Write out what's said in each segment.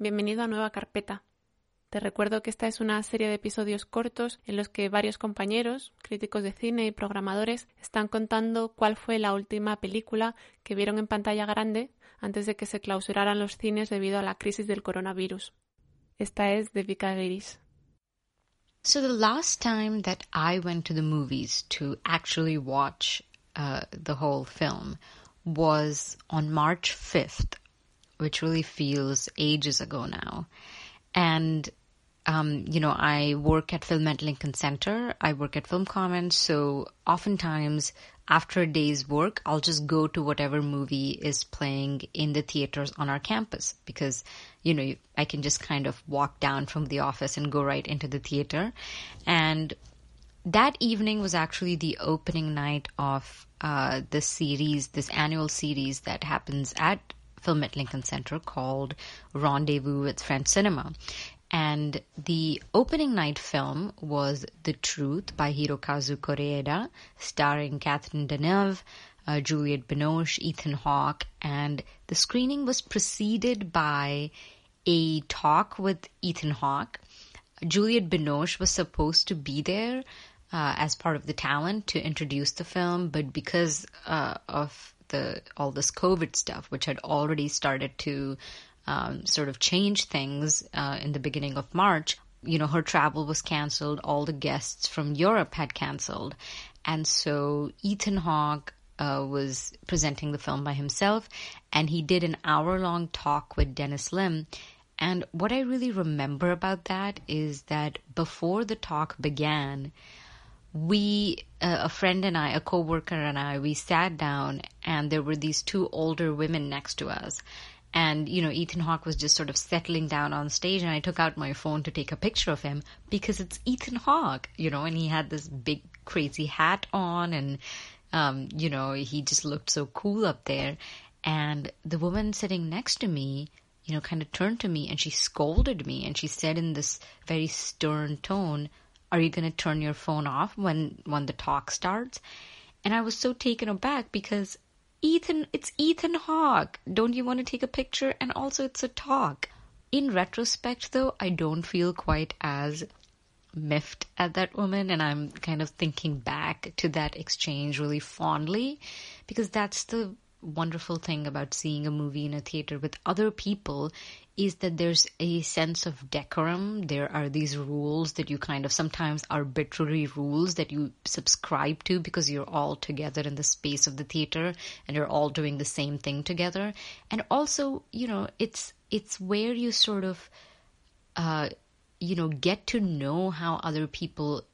bienvenido a Nueva Carpeta. Te recuerdo que esta es una serie de episodios cortos en los que varios compañeros, críticos de cine y programadores están contando cuál fue la última película que vieron en pantalla grande antes de que se clausuraran los cines debido a la crisis del coronavirus. Esta es de Vika. So the last time that I went to the movies to actually watch uh, the whole film was on March 5th, which really feels ages ago now. And, um, you know, I work at Film at Lincoln Center. I work at Film Comments. So oftentimes after a day's work, I'll just go to whatever movie is playing in the theaters on our campus because, you know, I can just kind of walk down from the office and go right into the theater. And that evening was actually the opening night of uh, this series, this annual series that happens at Film at Lincoln Center called Rendezvous with French Cinema. And the opening night film was The Truth by Hirokazu Koreeda, starring Catherine Deneuve, uh, Juliette Binoche, Ethan Hawke, and the screening was preceded by a talk with Ethan Hawke. Juliette Binoche was supposed to be there uh, as part of the talent to introduce the film, but because uh, of the all this COVID stuff, which had already started to um, sort of change things uh, in the beginning of March. You know, her travel was canceled. All the guests from Europe had canceled. And so Ethan Hawke uh, was presenting the film by himself, and he did an hour long talk with Dennis Lim. And what I really remember about that is that before the talk began, we, uh, a friend and I, a coworker and I, we sat down and there were these two older women next to us. And, you know, Ethan Hawke was just sort of settling down on stage and I took out my phone to take a picture of him because it's Ethan Hawke, you know, and he had this big crazy hat on and, um, you know, he just looked so cool up there. And the woman sitting next to me, you know, kind of turned to me and she scolded me and she said in this very stern tone, are you going to turn your phone off when, when the talk starts? And I was so taken aback because Ethan, it's Ethan Hawke. Don't you want to take a picture? And also, it's a talk. In retrospect, though, I don't feel quite as miffed at that woman, and I'm kind of thinking back to that exchange really fondly because that's the wonderful thing about seeing a movie in a theater with other people is that there's a sense of decorum. There are these rules that you kind of sometimes arbitrary rules that you subscribe to because you're all together in the space of the theater and you're all doing the same thing together. And also, you know, it's it's where you sort of uh you know get to know how other people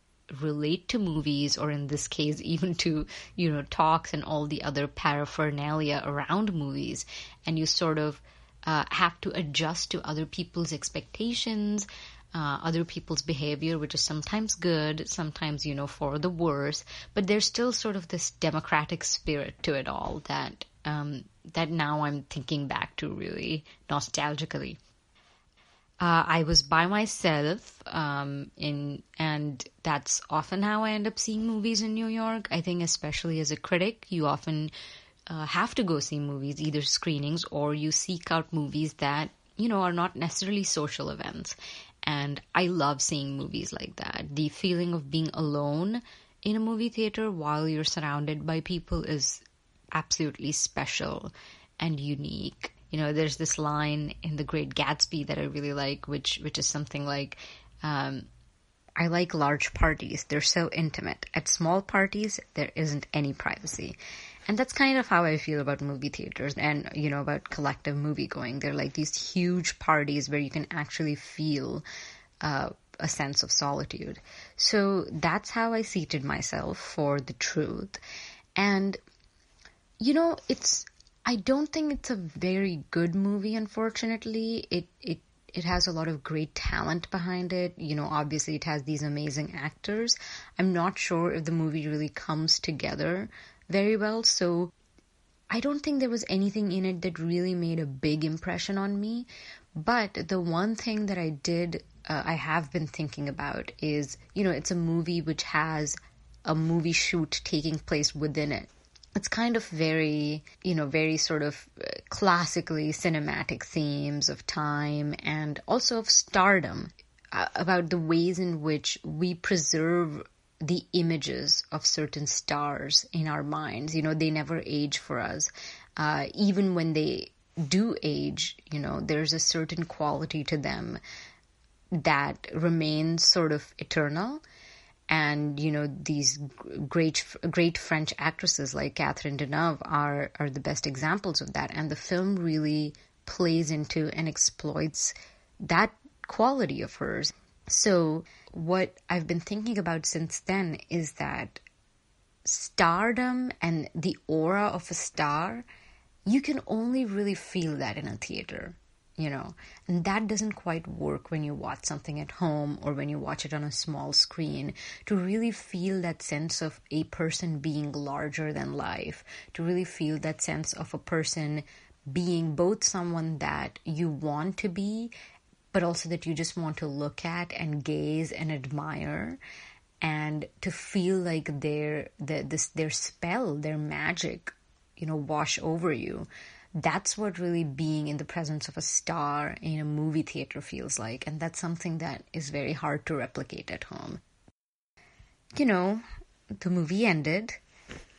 relate to movies or in this case even to you know talks and all the other paraphernalia around movies. And you sort of uh, have to adjust to other people's expectations uh, other people's behavior which is sometimes good sometimes you know for the worse. But there's still sort of this democratic spirit to it all that um, that now i'm thinking back to really nostalgically uh, I was by myself, um, in, and that's often how I end up seeing movies in New York. I think, especially as a critic, you often uh, have to go see movies, either screenings or you seek out movies that you know are not necessarily social events. And I love seeing movies like that. The feeling of being alone in a movie theater while you're surrounded by people is absolutely special and unique you know, there's this line in The Great Gatsby that I really like, which which is something like, um, "I like large parties; they're so intimate. At small parties, there isn't any privacy." And that's kind of how I feel about movie theaters and, you know, about collective movie going. They're like these huge parties where you can actually feel uh, a sense of solitude. So that's how I seated myself for the truth. And, you know, it's I don't think it's a very good movie, unfortunately. It it it has a lot of great talent behind it. You know, obviously it has these amazing actors. I'm not sure if the movie really comes together very well, so I don't think there was anything in it that really made a big impression on me. But the one thing that I did, uh, I have been thinking about is, you know, it's a movie which has a movie shoot taking place within it. It's kind of very, you know, very sort of uh, classically cinematic themes of time and also of stardom uh, about the ways in which we preserve the images of certain stars in our minds. You know, they never age for us. Uh, even when they do age, you know, there's a certain quality to them that remains sort of eternal and you know these great great French actresses like Catherine Deneuve are are the best examples of that, and the film really plays into and exploits that quality of hers. So what I've been thinking about since then is that stardom and the aura of a star, you can only really feel that in a theater you know and that doesn't quite work when you watch something at home or when you watch it on a small screen. To really feel that sense of a person being larger than life to really feel that sense of a person being both someone that you want to be but also that you just want to look at and gaze and admire and to feel like their their this their spell their magic you know wash over you that's what really being in the presence of a star in a movie theater feels like. And that's something that is very hard to replicate at home. You know, the movie ended.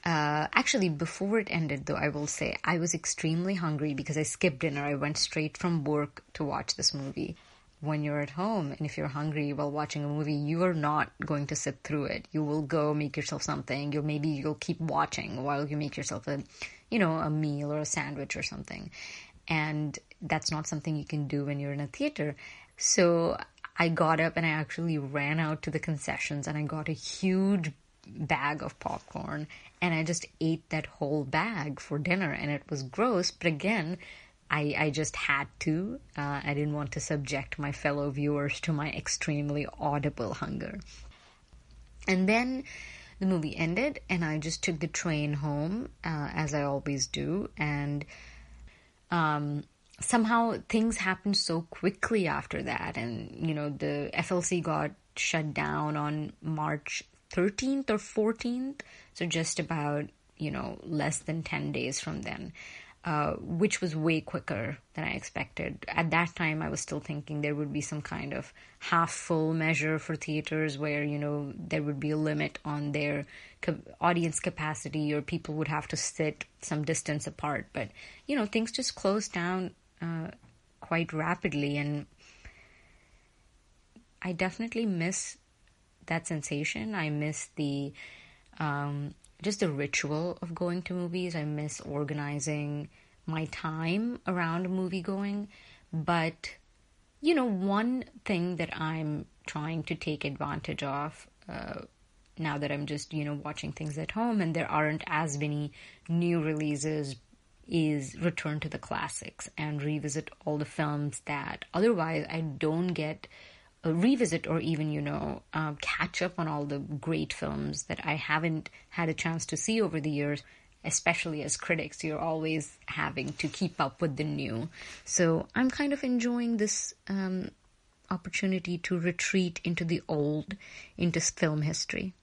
Uh, actually, before it ended, though, I will say I was extremely hungry because I skipped dinner. I went straight from work to watch this movie. When you're at home and if you're hungry while watching a movie, you are not going to sit through it. You will go make yourself something. You'll maybe you'll keep watching while you make yourself a you know, a meal or a sandwich or something. And that's not something you can do when you're in a theater. So I got up and I actually ran out to the concessions and I got a huge bag of popcorn and I just ate that whole bag for dinner and it was gross, but again, I, I just had to. Uh, I didn't want to subject my fellow viewers to my extremely audible hunger. And then the movie ended and I just took the train home, uh, as I always do. And um, somehow things happened so quickly after that. And, you know, the FLC got shut down on March 13th or 14th. So just about, you know, less than 10 days from then. Uh, which was way quicker than I expected. At that time, I was still thinking there would be some kind of half full measure for theaters where, you know, there would be a limit on their co- audience capacity or people would have to sit some distance apart. But, you know, things just closed down uh, quite rapidly. And I definitely miss that sensation. I miss the um, just the ritual of going to movies. I miss organizing my time around movie going. But, you know, one thing that I'm trying to take advantage of uh, now that I'm just, you know, watching things at home and there aren't as many new releases is return to the classics and revisit all the films that otherwise I don't get revisit or even, you know, uh, catch up on all the great films that I haven't had a chance to see over the years. Especially as critics, you're always having to keep up with the new. So I'm kind of enjoying this um, opportunity to retreat into the old, into film history.